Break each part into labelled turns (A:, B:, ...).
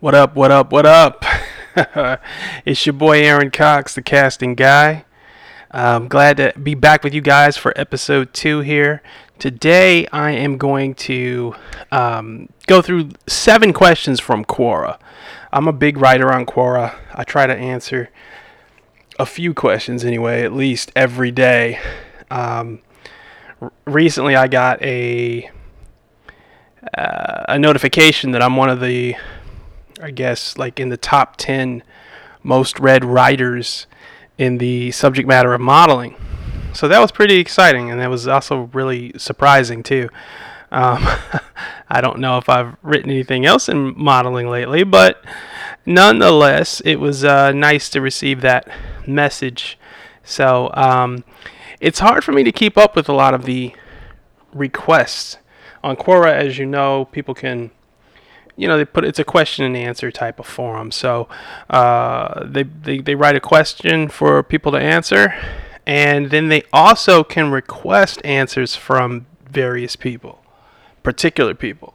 A: What up, what up, what up? it's your boy Aaron Cox, the casting guy. I'm glad to be back with you guys for episode two here. Today I am going to um, go through seven questions from Quora. I'm a big writer on Quora. I try to answer a few questions anyway, at least every day. Um, r- recently I got a uh, a notification that I'm one of the I guess, like in the top 10 most read writers in the subject matter of modeling. So that was pretty exciting, and that was also really surprising too. Um, I don't know if I've written anything else in modeling lately, but nonetheless, it was uh, nice to receive that message. So um, it's hard for me to keep up with a lot of the requests on Quora. As you know, people can you know they put it's a question and answer type of forum. So uh, they, they they write a question for people to answer and then they also can request answers from various people particular people.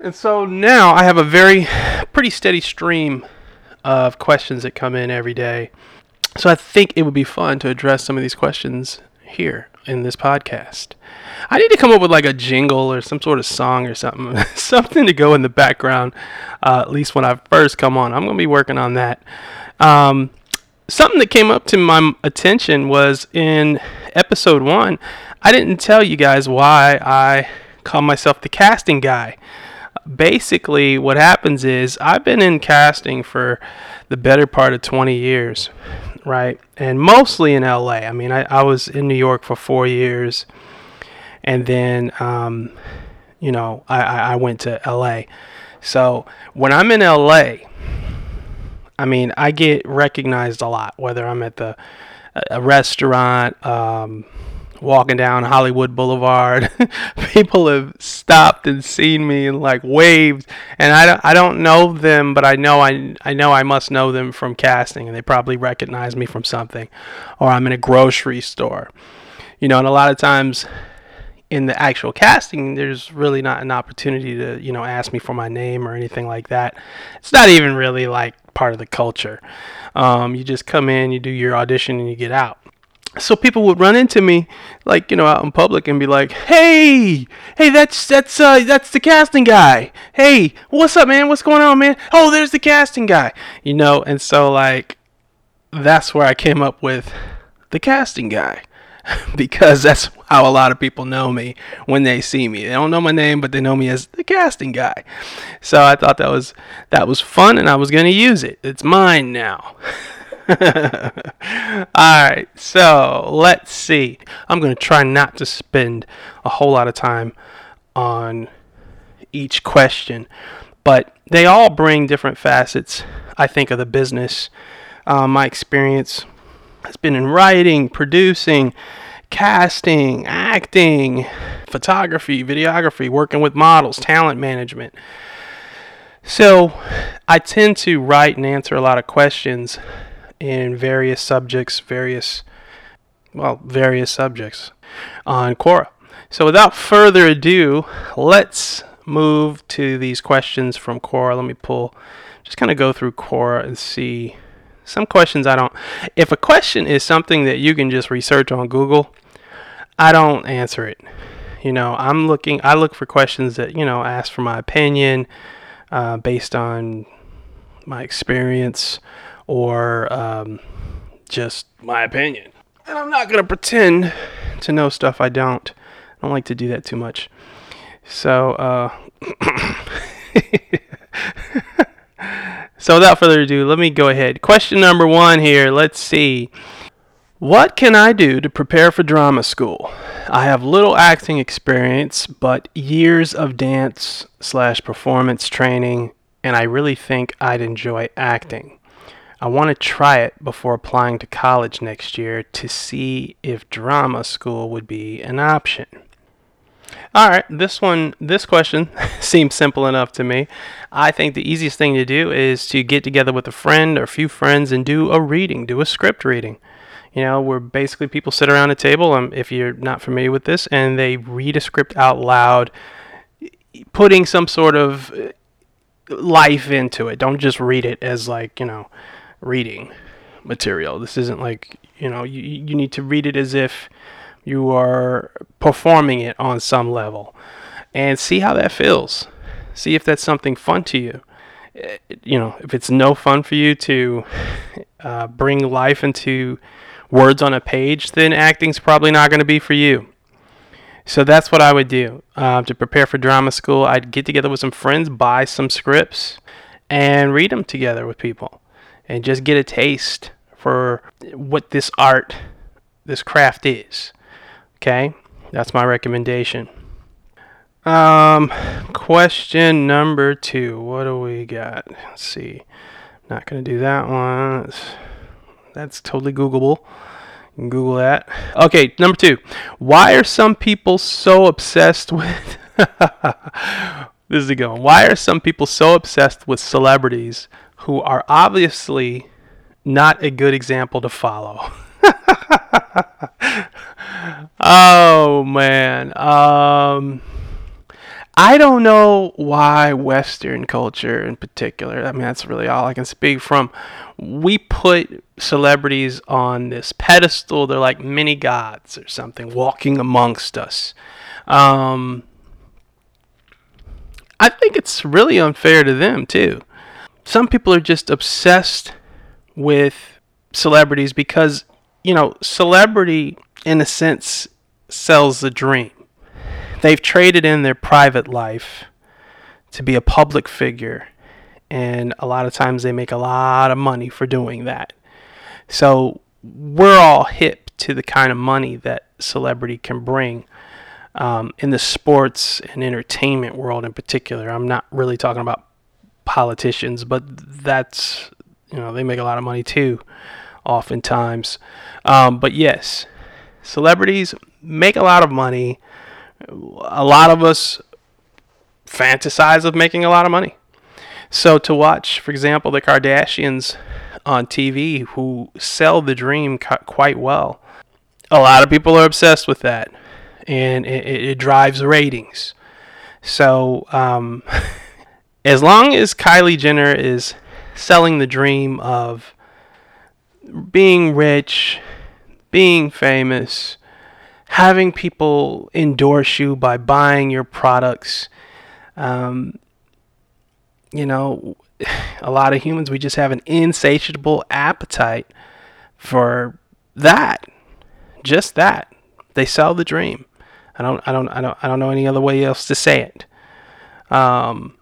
A: And so now i have a very pretty steady stream of questions that come in every day. So i think it would be fun to address some of these questions here in this podcast. I need to come up with like a jingle or some sort of song or something, something to go in the background, uh, at least when I first come on. I'm to be working on that. Um, something that came up to my attention was in episode one, I didn't tell you guys why I call myself the casting guy. Basically, what happens is I've been in casting for the better part of 20 years right? And mostly in LA. I mean, I, I was in New York for four years, and then, um, you know, I, I went to LA. So when I'm in LA, I mean, I get recognized a lot, whether I'm at the a restaurant, um, walking down Hollywood Boulevard. People have stopped and seen me and like waved, and I don't, I don't know them, but I know I I know I must know them from casting, and they probably recognize me from something, or I'm in a grocery store, you know, and a lot of times. In the actual casting, there's really not an opportunity to, you know, ask me for my name or anything like that. It's not even really like part of the culture. Um, you just come in, you do your audition, and you get out so people would run into me like you know out in public and be like hey hey that's that's uh that's the casting guy. Hey what's up man? What's going on man? Oh there's the casting guy. You know and so like that's where i came up with the casting guy because that's how a lot of people know me when they see me. They don't know my name but they know me as the casting guy. So i thought that was that was fun and i was going to use it. It's mine now All right, so let's see. I'm going to try not to spend a whole lot of time on each question, but they all bring different facets, I think, of the business. Uh, my experience has been in writing, producing, casting, acting, photography, videography, working with models, talent management. So I tend to write and answer a lot of questions in various subjects, various, well, various subjects on Quora. So without further ado, let's move to these questions from Quora. Let me pull, just kind of go through Quora and see some questions I don't. If a question is something that you can just research on Google, I don't answer it. You know, I'm looking, I look for questions that, you know, ask for my opinion uh, based on my experience or um, just my opinion. And I'm not going to pretend to know stuff I don't. I don't like to do that too much. So, uh, so without further ado, let me go ahead. Question number one here. Let's see. What can I do to prepare for drama school? I have little acting experience, but years of dance slash performance training, and I really think I'd enjoy acting. I want to try it before applying to college next year to see if drama school would be an option. All right, this one, this question seems simple enough to me. I think the easiest thing to do is to get together with a friend or a few friends and do a reading, do a script reading. You know, where basically people sit around a table, um, if you're not familiar with this, and they read a script out loud, putting some sort of life into it. Don't just read it as like, you know, reading material. This isn't like, you know, you, you need to read it as if you are performing it on some level and see how that feels. See if that's something fun to you. You know, if it's no fun for you to uh, bring life into words on a page, then acting's probably not going to be for you. So that's what I would do uh, to prepare for drama school. I'd get together with some friends, buy some scripts, and read them together with people, and just get a taste for what this art, this craft is. Okay, that's my recommendation. Um, question number two. What do we got? Let's see. Not gonna do that one. That's, that's totally Googleable. Google that. Okay, number two. Why are some people so obsessed with? this is one. Why are some people so obsessed with celebrities who are obviously not a good example to follow? oh man. Um I don't know why Western culture in particular, I mean, that's really all I can speak from. We put celebrities on this pedestal. They're like mini gods or something walking amongst us. Um, I think it's really unfair to them, too. Some people are just obsessed with celebrities because, you know, celebrity, in a sense, sells the dream. They've traded in their private life to be a public figure and a lot of times they make a lot of money for doing that. So we're all hip to the kind of money that celebrity can bring um, in the sports and entertainment world in particular. I'm not really talking about politicians but that's you know they make a lot of money too oftentimes um, but yes celebrities make a lot of money a lot of us fantasize of making a lot of money. So to watch, for example, the Kardashians on TV who sell the dream quite well, a lot of people are obsessed with that, and it, it drives ratings. So um, as long as Kylie Jenner is selling the dream of being rich, being famous, having people endorse you by buying your products. Um, you know, a lot of humans, we just have an insatiable appetite for that. Just that. They sell the dream. I don't, I don't, I don't, I don't know any other way else to say it. Um.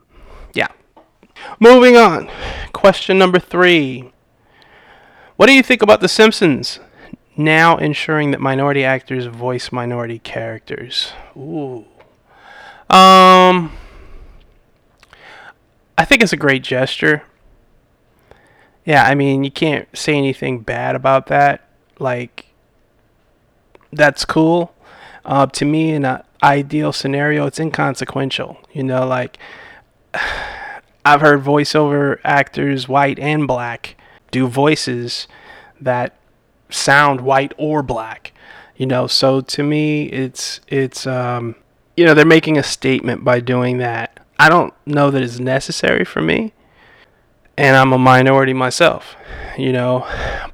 A: Moving on. Question number three. What do you think about The Simpsons? now ensuring that minority actors voice minority characters. Ooh. Um I think it's a great gesture. Yeah, I mean, you can't say anything bad about that. Like that's cool. Uh, to me, in an ideal scenario, it's inconsequential. You know, like I've heard voiceover actors, white and black, do voices that sound white or black you know? So to me it's it's um you know they're making a statement by doing that. I don't know that it's necessary for me and i'm a minority myself you know?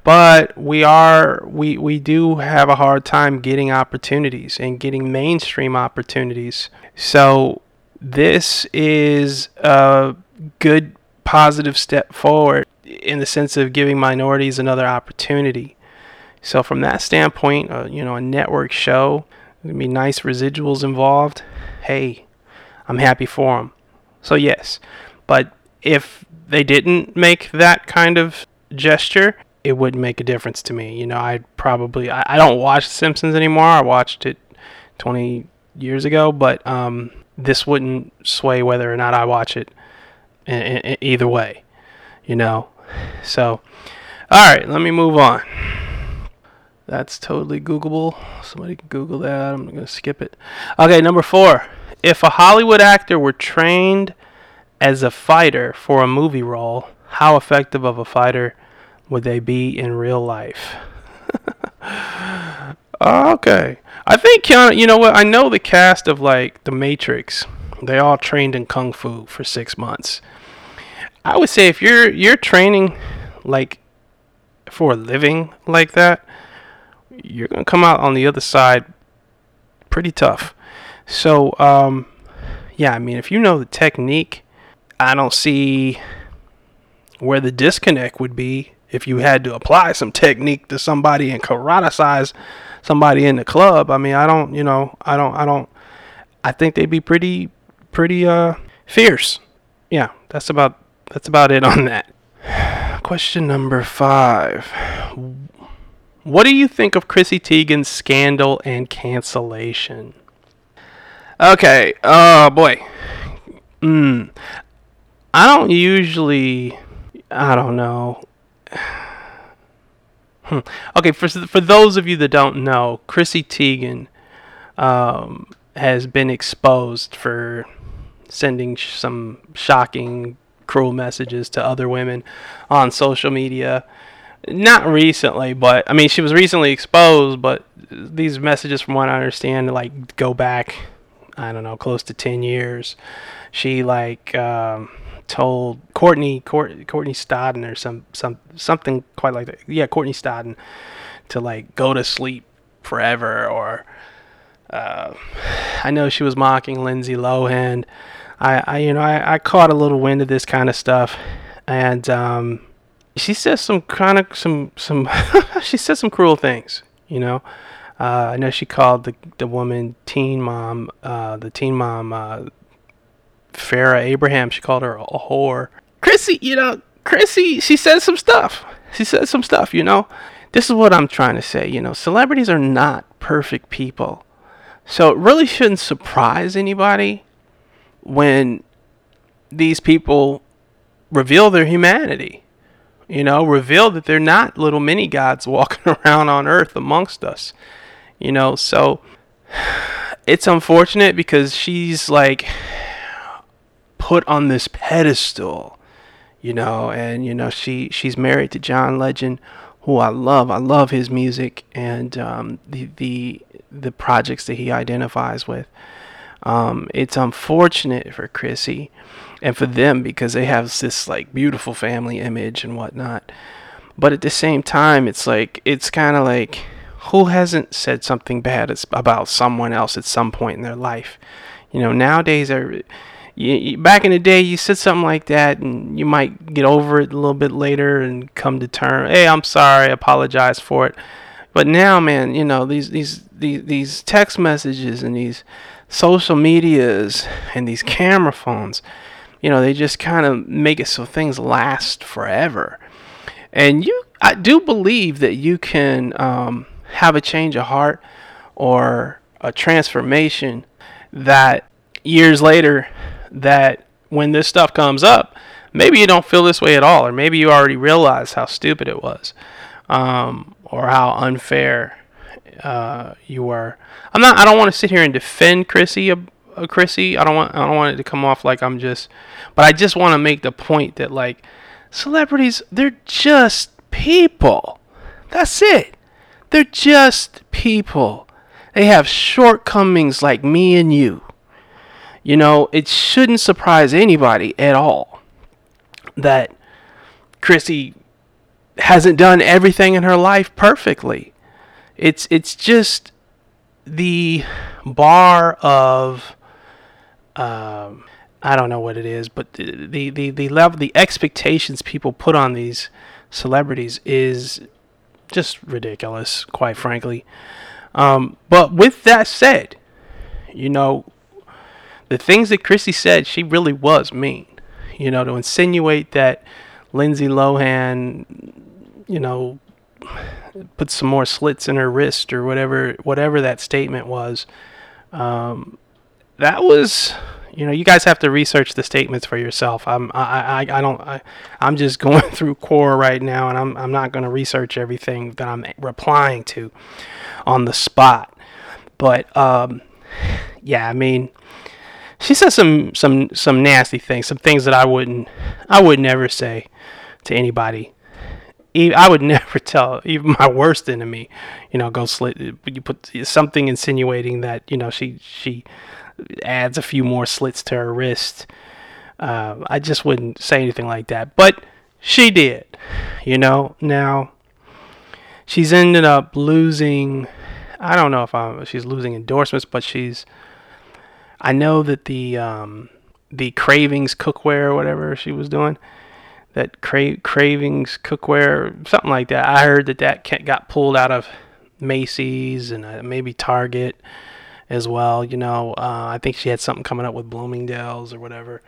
A: But we are we we do have a hard time getting opportunities and getting mainstream opportunities. So this is a good positive step forward in the sense of giving minorities another opportunity so from that standpoint, uh, you know, a network show, gonna be nice residuals involved. Hey, I'm happy for them. So yes, but if they didn't make that kind of gesture, it wouldn't make a difference to me. You know, I'd probably I, I don't watch The Simpsons anymore. I watched it 20 years ago, but um, this wouldn't sway whether or not I watch it either way. You know, so all right, let me move on. That's totally Googleable. Somebody can Google that. I'm going to skip it. Okay, number four. If a Hollywood actor were trained as a fighter for a movie role, how effective of a fighter would they be in real life? okay. I think, you know what? I know the cast of like The Matrix, they all trained in Kung Fu for six months. I would say if you're you're training like for a living like that, you're gonna come out on the other side pretty tough. So um, yeah, I mean if you know the technique, I don't see where the disconnect would be if you had to apply some technique to somebody and karate size somebody in the club. I mean, I don't, you know, I don't, I don't, I think they'd be pretty, pretty, uh, fierce. Yeah, that's about, that's about it on that. Question number five. What do you think of Chrissy Teigen's scandal and cancellation? Okay, oh boy. Hmm. I don't usually, I don't know. Hmm. Okay, for for those of you that don't know, Chrissy Teigen um, has been exposed for sending sh- some shocking, cruel messages to other women on social media. Not recently, but I mean, she was recently exposed. But these messages, from what I understand, like go back, I don't know, close to ten years. She like. Um, told Courtney Court, Courtney Stodden or some some something quite like that. Yeah, Courtney Stodden to like go to sleep forever or uh, I know she was mocking Lindsay Lohan. I, I you know I, I caught a little wind of this kind of stuff and um, she says some kind of some some she says some cruel things you know uh, I know she called the the woman teen mom uh, the teen mom uh, Farrah Abraham. She called her a whore. Chrissy, you know, Chrissy, she says some stuff. She says some stuff, you know. This is what I'm trying to say, you know. Celebrities are not perfect people. So it really shouldn't surprise anybody when these people reveal their humanity. You know, reveal that they're not little mini gods walking around on earth amongst us. You know, so it's unfortunate because she's like put on this pedestal, you know, and you know she she's married to John Legend, who I love. I love his music and um, the the the projects that he identifies with. Um, it's unfortunate for Chrissy and for them because they have this like beautiful family image and whatnot. But at the same time, it's like it's kind of like who hasn't said something bad about someone else at some point in their life? You know, nowadays, you, you, back in the day, you said something like that, and you might get over it a little bit later and come to terms. Hey, I'm sorry, apologize for it. But now, man, you know these these these these text messages and these social medias and these camera phones, you know, they just kind of make it so things last forever. And you, I do believe that you can um, have a change of heart or a transformation that years later that when this stuff comes up, maybe you don't feel this way at all, or maybe you already realize how stupid it was, um, or how unfair uh, you were. I'm not. I don't want to sit here and defend Chrissy. Uh, Chrissy. I don't want. I don't want it to come off like I'm just. But I just want to make the point that like celebrities, they're just people. That's it. They're just people. They have shortcomings like me and you. You know, it shouldn't surprise anybody at all that Chrissy hasn't done everything in her life perfectly. It's it's just the bar of um, I don't know what it is, but the, the, the level, the expectations people put on these celebrities is just ridiculous, quite frankly. Um, but with that said, you know, the things that Chrissy said, she really was mean. You know, to insinuate that Lindsay Lohan, you know, put some more slits in her wrist or whatever, whatever that statement was. Um, that was, you know, you guys have to research the statements for yourself. I'm, I, I, I don't, I, I'm just going through Quora right now, and I'm, I'm not going to research everything that I'm replying to on the spot. But, um, yeah, I mean, she says some some some nasty things, some things that I wouldn't I would never say to anybody. I would never tell even my worst enemy, you know, go slit. You put something insinuating that you know she she adds a few more slits to her wrist. Uh, I just wouldn't say anything like that. But she did, you know. Now, she's ended up losing. I don't know if I'm, she's losing endorsements, but she's. I know that the um, the Cravings cookware or whatever she was doing, that Cra- Cravings cookware, something like that. I heard that that got pulled out of Macy's and uh, maybe Target as well. You know, uh, I think she had something coming up with Bloomingdale's or whatever,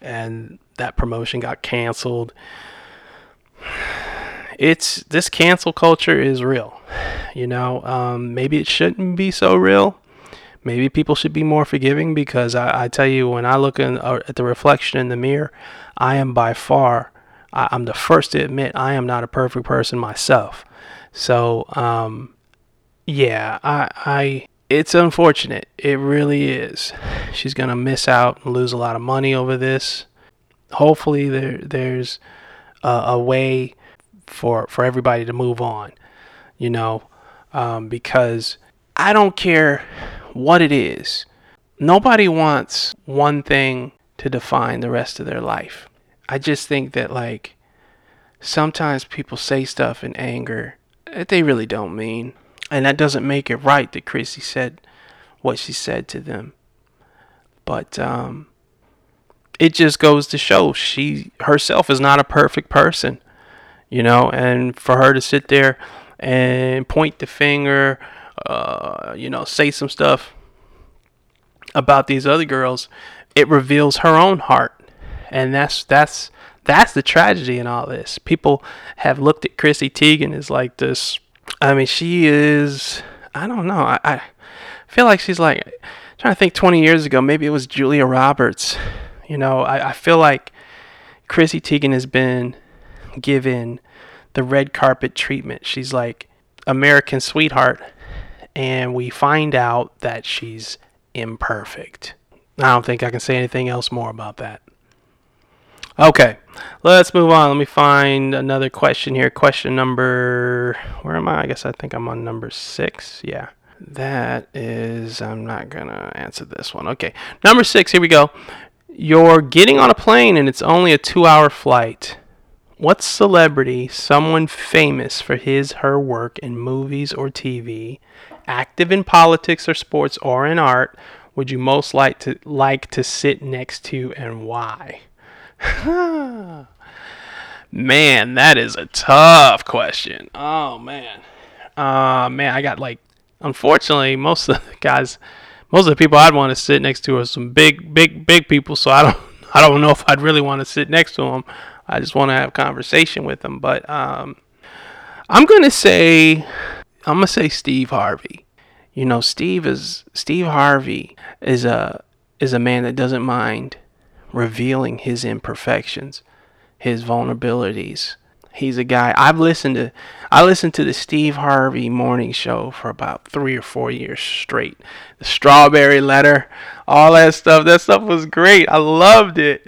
A: and that promotion got canceled. It's this cancel culture is real. You know, um, maybe it shouldn't be so real. Maybe people should be more forgiving because I, I tell you, when I look in, uh, at the reflection in the mirror, I am by far, I, am the first to admit I am not a perfect person myself. So, um, yeah, I, I it's unfortunate. It really is. She's gonna miss out and lose a lot of money over this. Hopefully, there there's a, a way for for everybody to move on. You know, um, because I don't care what it is. Nobody wants one thing to define the rest of their life. I just think that like sometimes people say stuff in anger that they really don't mean. And that doesn't make it right that Chrissy said what she said to them. But um, it just goes to show she herself is not a perfect person, you know, and for her to sit there and point the finger, uh, you know, say some stuff about these other girls, it reveals her own heart. And that's that's that's the tragedy in all this. People have looked at Chrissy Teigen as like this I mean, she is. I don't know. I, I feel like she's like trying to think 20 years ago. Maybe it was Julia Roberts. You know, I, I feel like Chrissy Teigen has been given the red carpet treatment. She's like American sweetheart, and we find out that she's imperfect. I don't think I can say anything else more about that. Okay, let's move on. Let me find another question here. Question number, where am I? I guess I think I'm on number six. Yeah, that is, I'm not going to answer this one. Okay, number six, here we go. You're getting on a plane and it's only a two hour flight. What celebrity, someone famous for his her work in movies or TV, active in politics or sports or in art, would you most like to like to sit next to and why? man, that is a tough question. Oh man, uh, man, I got like, unfortunately, most of the guys, most of the people I'd want to sit next to are some big, big, big people. So I don't, I don't know if I'd really want to sit next to them. I just want to have conversation with them. But um, I'm gonna say, I'm gonna say Steve Harvey. You know, Steve is Steve Harvey is a is a man that doesn't mind revealing his imperfections, his vulnerabilities. He's a guy I've listened to I listened to the Steve Harvey morning show for about 3 or 4 years straight. The strawberry letter, all that stuff. That stuff was great. I loved it.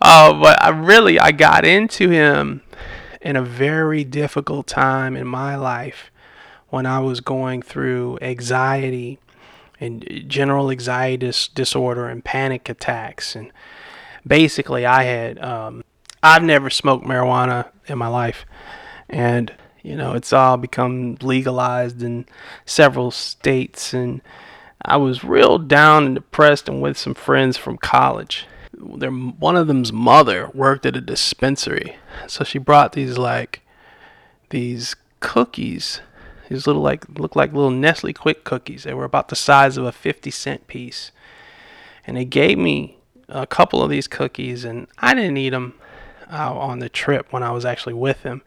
A: Uh, but I really I got into him in a very difficult time in my life when I was going through anxiety and general anxiety disorder and panic attacks and basically I had um, I've never smoked marijuana in my life, and you know it's all become legalized in several states, and I was real down and depressed, and with some friends from college. Their one of them's mother worked at a dispensary, so she brought these like these cookies. These little like look like little Nestle Quick cookies. They were about the size of a 50 cent piece. And they gave me a couple of these cookies, and I didn't eat them uh, on the trip when I was actually with him.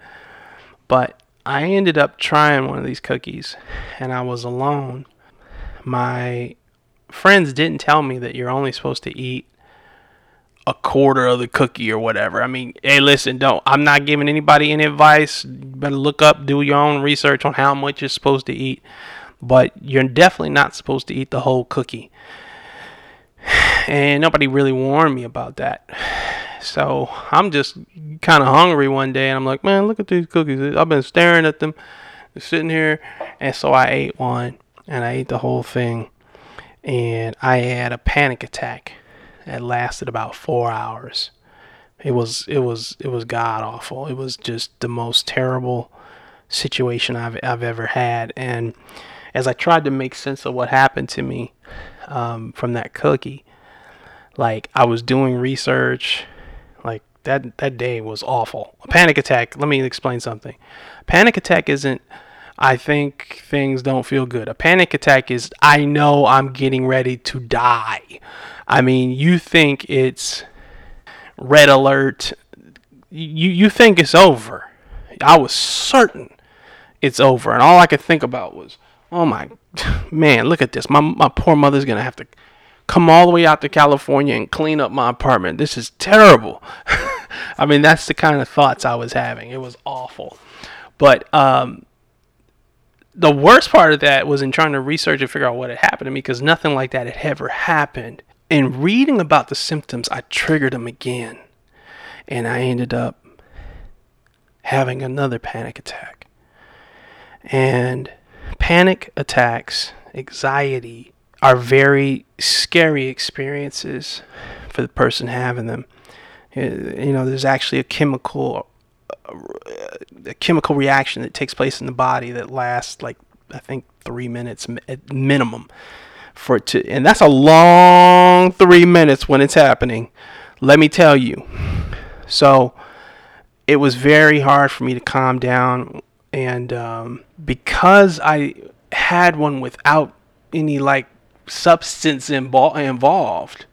A: But I ended up trying one of these cookies, and I was alone. My friends didn't tell me that you're only supposed to eat a quarter of the cookie or whatever. I mean, hey, listen, don't. I'm not giving anybody any advice. You better look up, do your own research on how much you're supposed to eat. But you're definitely not supposed to eat the whole cookie and nobody really warned me about that. So I'm just kind of hungry one day, and I'm like, man, look at these cookies. I've been staring at them, sitting here, and so I ate one, and I ate the whole thing, and I had a panic attack. It lasted about four hours. It was it was it was god awful. It was just the most terrible situation I've I've ever had. And as I tried to make sense of what happened to me um, from that cookie, like I was doing research, like that that day was awful. A panic attack. Let me explain something. Panic attack isn't. I think things don't feel good. A panic attack is I know I'm getting ready to die. I mean, you think it's red alert. You you think it's over. I was certain it's over, and all I could think about was, oh my man, look at this. My my poor mother's gonna have to come all the way out to California and clean up my apartment. This is terrible. I mean, that's the kind of thoughts I was having. It was awful. But um, the worst part of that was in trying to research and figure out what had happened to me because nothing like that had ever happened. In reading about the symptoms, I triggered them again. And I ended up having another panic attack. And panic attacks, anxiety, are very scary experiences for the person having them. Uh, you know, there's actually a chemical a chemical reaction that takes place in the body that lasts like I think three minutes at minimum for it to, and that's a long three minutes when it's happening. Let me tell you. So it was very hard for me to calm down, and um, because I had one without any like substance involved,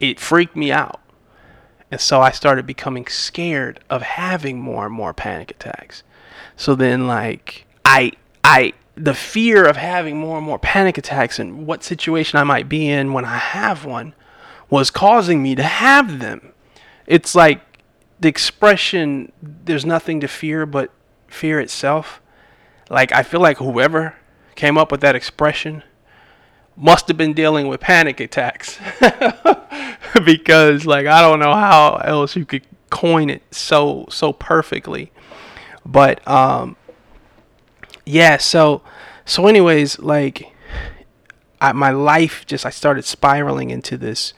A: it freaked me out. And so I started becoming scared of having more and more panic attacks. So then like I I the fear of having more and more panic attacks and what situation I might be in when I have one was causing me to have them. It's like the expression there's nothing to fear but fear itself. Like I feel like whoever came up with that expression must have been dealing with panic attacks because like I don't know how else you could coin it so so perfectly. But um yeah, so so anyways, like I, my life just I started spiraling into this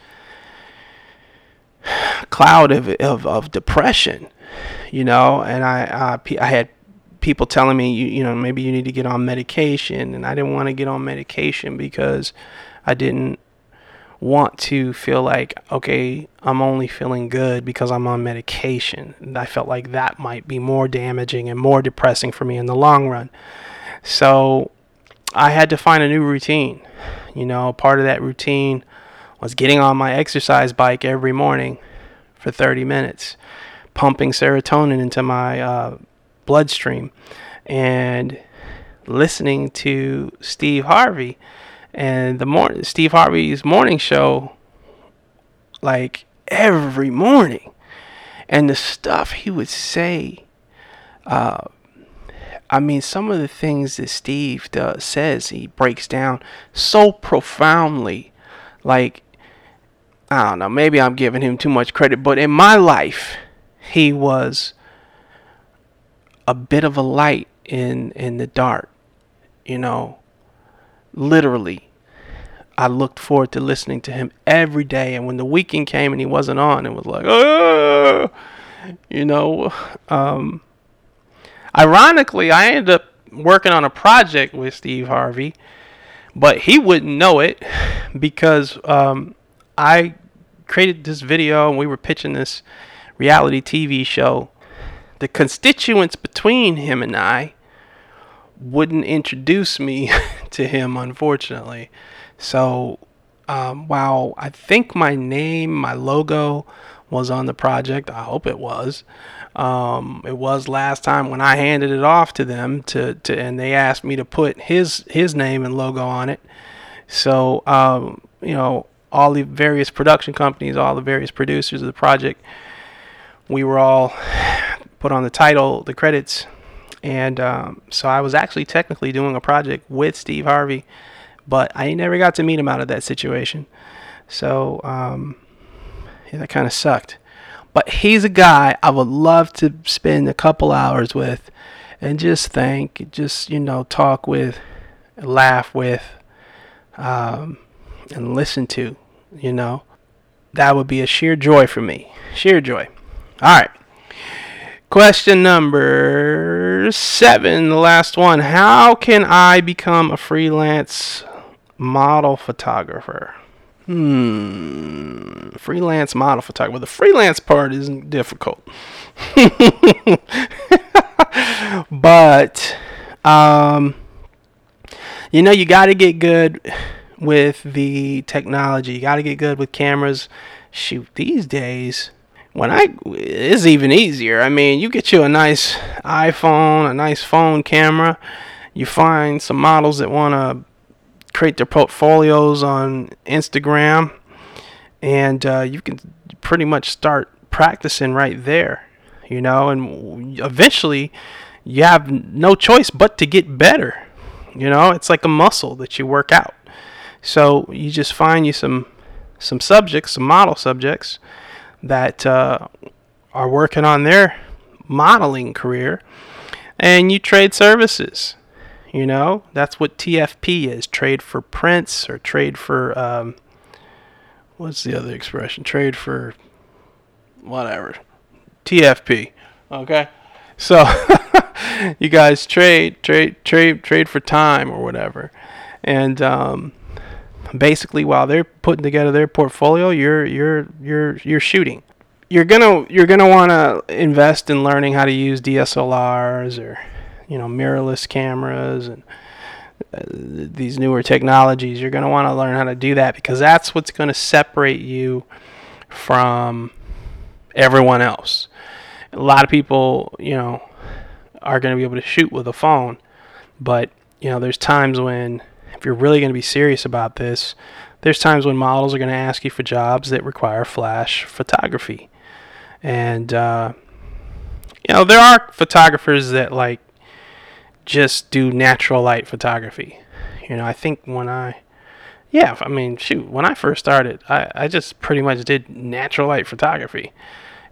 A: cloud of of, of depression, you know, and I uh, I had people telling me, you, you know, maybe you need to get on medication. And I didn't want to get on medication because I didn't want to feel like, okay, I'm only feeling good because I'm on medication. And I felt like that might be more damaging and more depressing for me in the long run. So I had to find a new routine. You know, part of that routine was getting on my exercise bike every morning for 30 minutes, pumping serotonin into my uh, bloodstream. And listening to Steve Harvey and the morning Steve Harvey's morning show like every morning. And the stuff he would say uh, I mean some of the things that Steve does, says he breaks down so profoundly. Like I don't know maybe I'm giving him too much credit but in my life he was a bit of a light in in the dark you know? Literally I looked forward to listening to him every day and when the weekend came and he wasn't on it was like oh you know um ironically I ended up working on a project with Steve Harvey but he wouldn't know it because um I created this video and we were pitching this reality TV show the constituents between him and I wouldn't introduce me to him, unfortunately. So, um, while I think my name, my logo was on the project, I hope it was. Um, it was last time when I handed it off to them to, to and they asked me to put his his name and logo on it. So, um, you know, all the various production companies, all the various producers of the project, we were all put on the title, the credits. And um, so I was actually technically doing a project with Steve Harvey, but I never got to meet him out of that situation. So um, yeah, that kind of sucked. But he's a guy I would love to spend a couple hours with and just think, just, you know, talk with, laugh with, um, and listen to, you know that would be a sheer joy for me. Sheer joy. All right. Question number seven, the last one. How can I become a freelance model photographer? Hmm. Freelance model photographer. Well, the freelance part isn't difficult. but, um, you know, you got to get good with the technology. You got to get good with cameras. Shoot, these days, when I it's even easier. I mean, you get you a nice iPhone, a nice phone camera. You find some models that want to create their portfolios on Instagram, and uh, you can pretty much start practicing right there. You know, and eventually you have no choice but to get better. You know, it's like a muscle that you work out. So you just find you some some subjects, some model subjects that uh, are working on their modeling career, and you trade services. You know, that's what TFP is trade for prints or trade for, um, what's the other expression? Trade for whatever. TFP. Okay? So you guys trade, trade, trade, trade for time or whatever. And, um, basically while they're putting together their portfolio, you're you're you're you're shooting. You're gonna you're gonna want to invest in learning how to use DSLRs or you know mirrorless cameras and uh, these newer technologies. You're gonna want to learn how to do that because that's what's gonna separate you from everyone else. A lot of people, you know, are to be able to shoot with a phone, but you know, there's times when if you're really going to be serious about this, there's times when models are going to ask you for jobs that require flash photography. And, uh, you know, there are photographers that like just do natural light photography. You know, I think when I, yeah, I mean, shoot, when I first started, I, I just pretty much did natural light photography.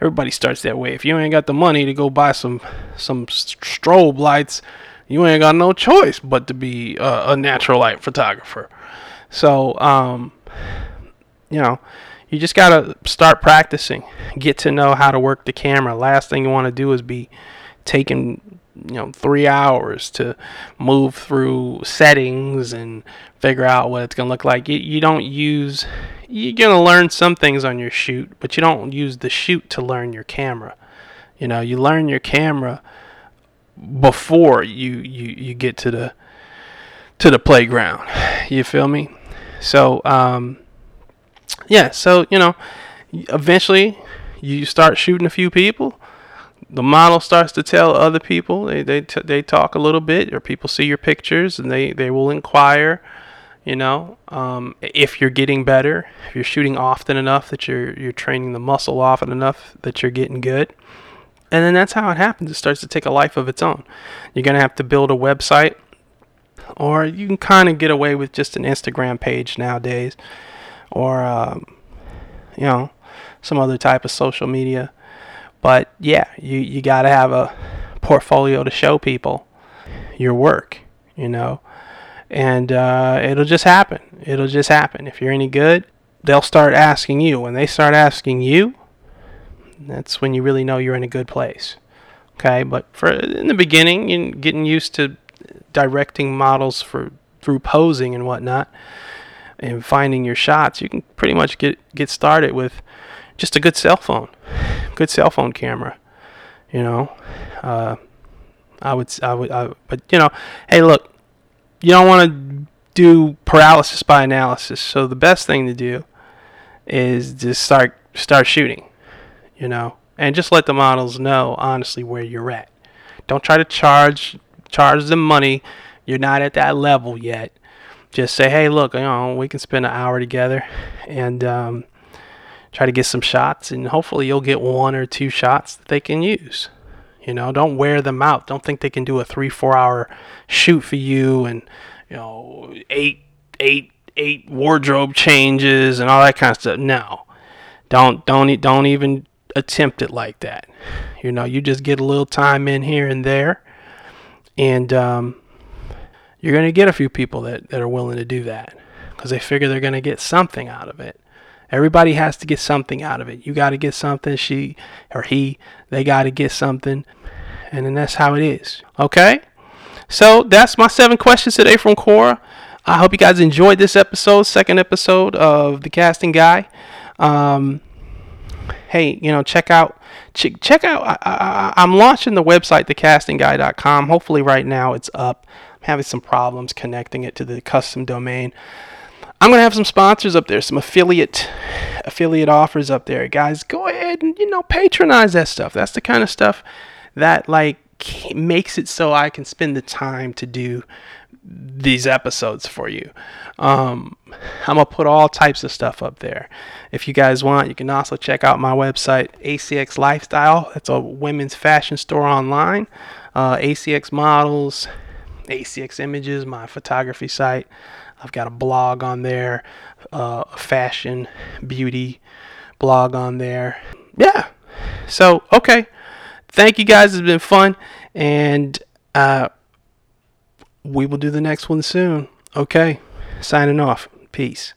A: Everybody starts that way. If you ain't got the money to go buy some some strobe lights, you ain't got no choice but to be a, a natural light photographer. So, um, you know, you just got to start practicing, get to know how to work the camera. Last thing you want to do is be taking, you know, three hours to move through settings and figure out what it's going to look like. You, you don't use, you're going to learn some things on your shoot, but you don't use the shoot to learn your camera. You know, you learn your camera before you, you, you get to the to the playground. You feel me? So um, yeah, so you know, eventually you start shooting a few people. The model starts to tell other people. They they t- they talk a little bit, or people see your pictures and they they will inquire. You know, um, if you're getting better, if you're shooting often enough that you're you're training the muscle often enough that you're getting good and then that's how it happens. It starts to take a life of its own. You're going to have to build a website, or you can kind of get away with just an Instagram page nowadays, or, um, you know, some other type of social media. But yeah, you, you got to have a portfolio to show people your work, you know, and uh, it'll just happen. It'll just happen. If you're any good, they'll start asking you. When they start asking you, that's when you really know you're in a good place. Okay, but for in the beginning, you getting used to directing models for through posing and whatnot, and finding your shots, you can pretty much get get started with just a good cell phone, good cell phone camera. You know, uh, I would I would, I, but you know, hey, look, you don't want to do paralysis by analysis. So the best thing to do is just start start shooting you know, and just let the models know honestly where you're at. Don't try to charge charge them money. You're not at that level yet. Just say, hey, look, you know, we can spend an hour together and um, try to get some shots, and hopefully you'll get one or two shots that they can use. You know, don't wear them out. Don't think they can do a three, four hour shoot for you and you know eight, eight, eight wardrobe changes and all that kind of stuff. No, don't don't don't even attempt it like that. You know, you just get a little time in here and there, and um, you're going to get a few people that, that are willing to do that because they figure they're going to get something out of it. Everybody has to get something out of it. You got to get something. She or he, they got to get something. And then that's how it is. Okay? So that's my seven questions today from Quora. I hope you guys enjoyed this episode, second episode of The Casting Guy. Um, hey, you know, check out check, check out. I, am launching the website, thecastingguy.com. Hopefully, right now it's up. I'm having some problems connecting it to the custom domain. I'm gonna have some sponsors up there, some affiliate affiliate offers up there, guys. Go ahead and you know patronize that stuff. That's the kind of stuff that like makes it so I can spend the time to do these episodes for you. Um, I'm gonna put all types of stuff up there. If you guys want, you can also check out my website, ACX Lifestyle. That's a women's fashion store online. Uh, ACX models, ACX images, my photography site. I've got a blog on there, uh, a fashion, beauty blog on there. Yeah. So okay. Thank you guys. It's been fun, and uh, we will do the next one soon. Okay. Signing off. Peace.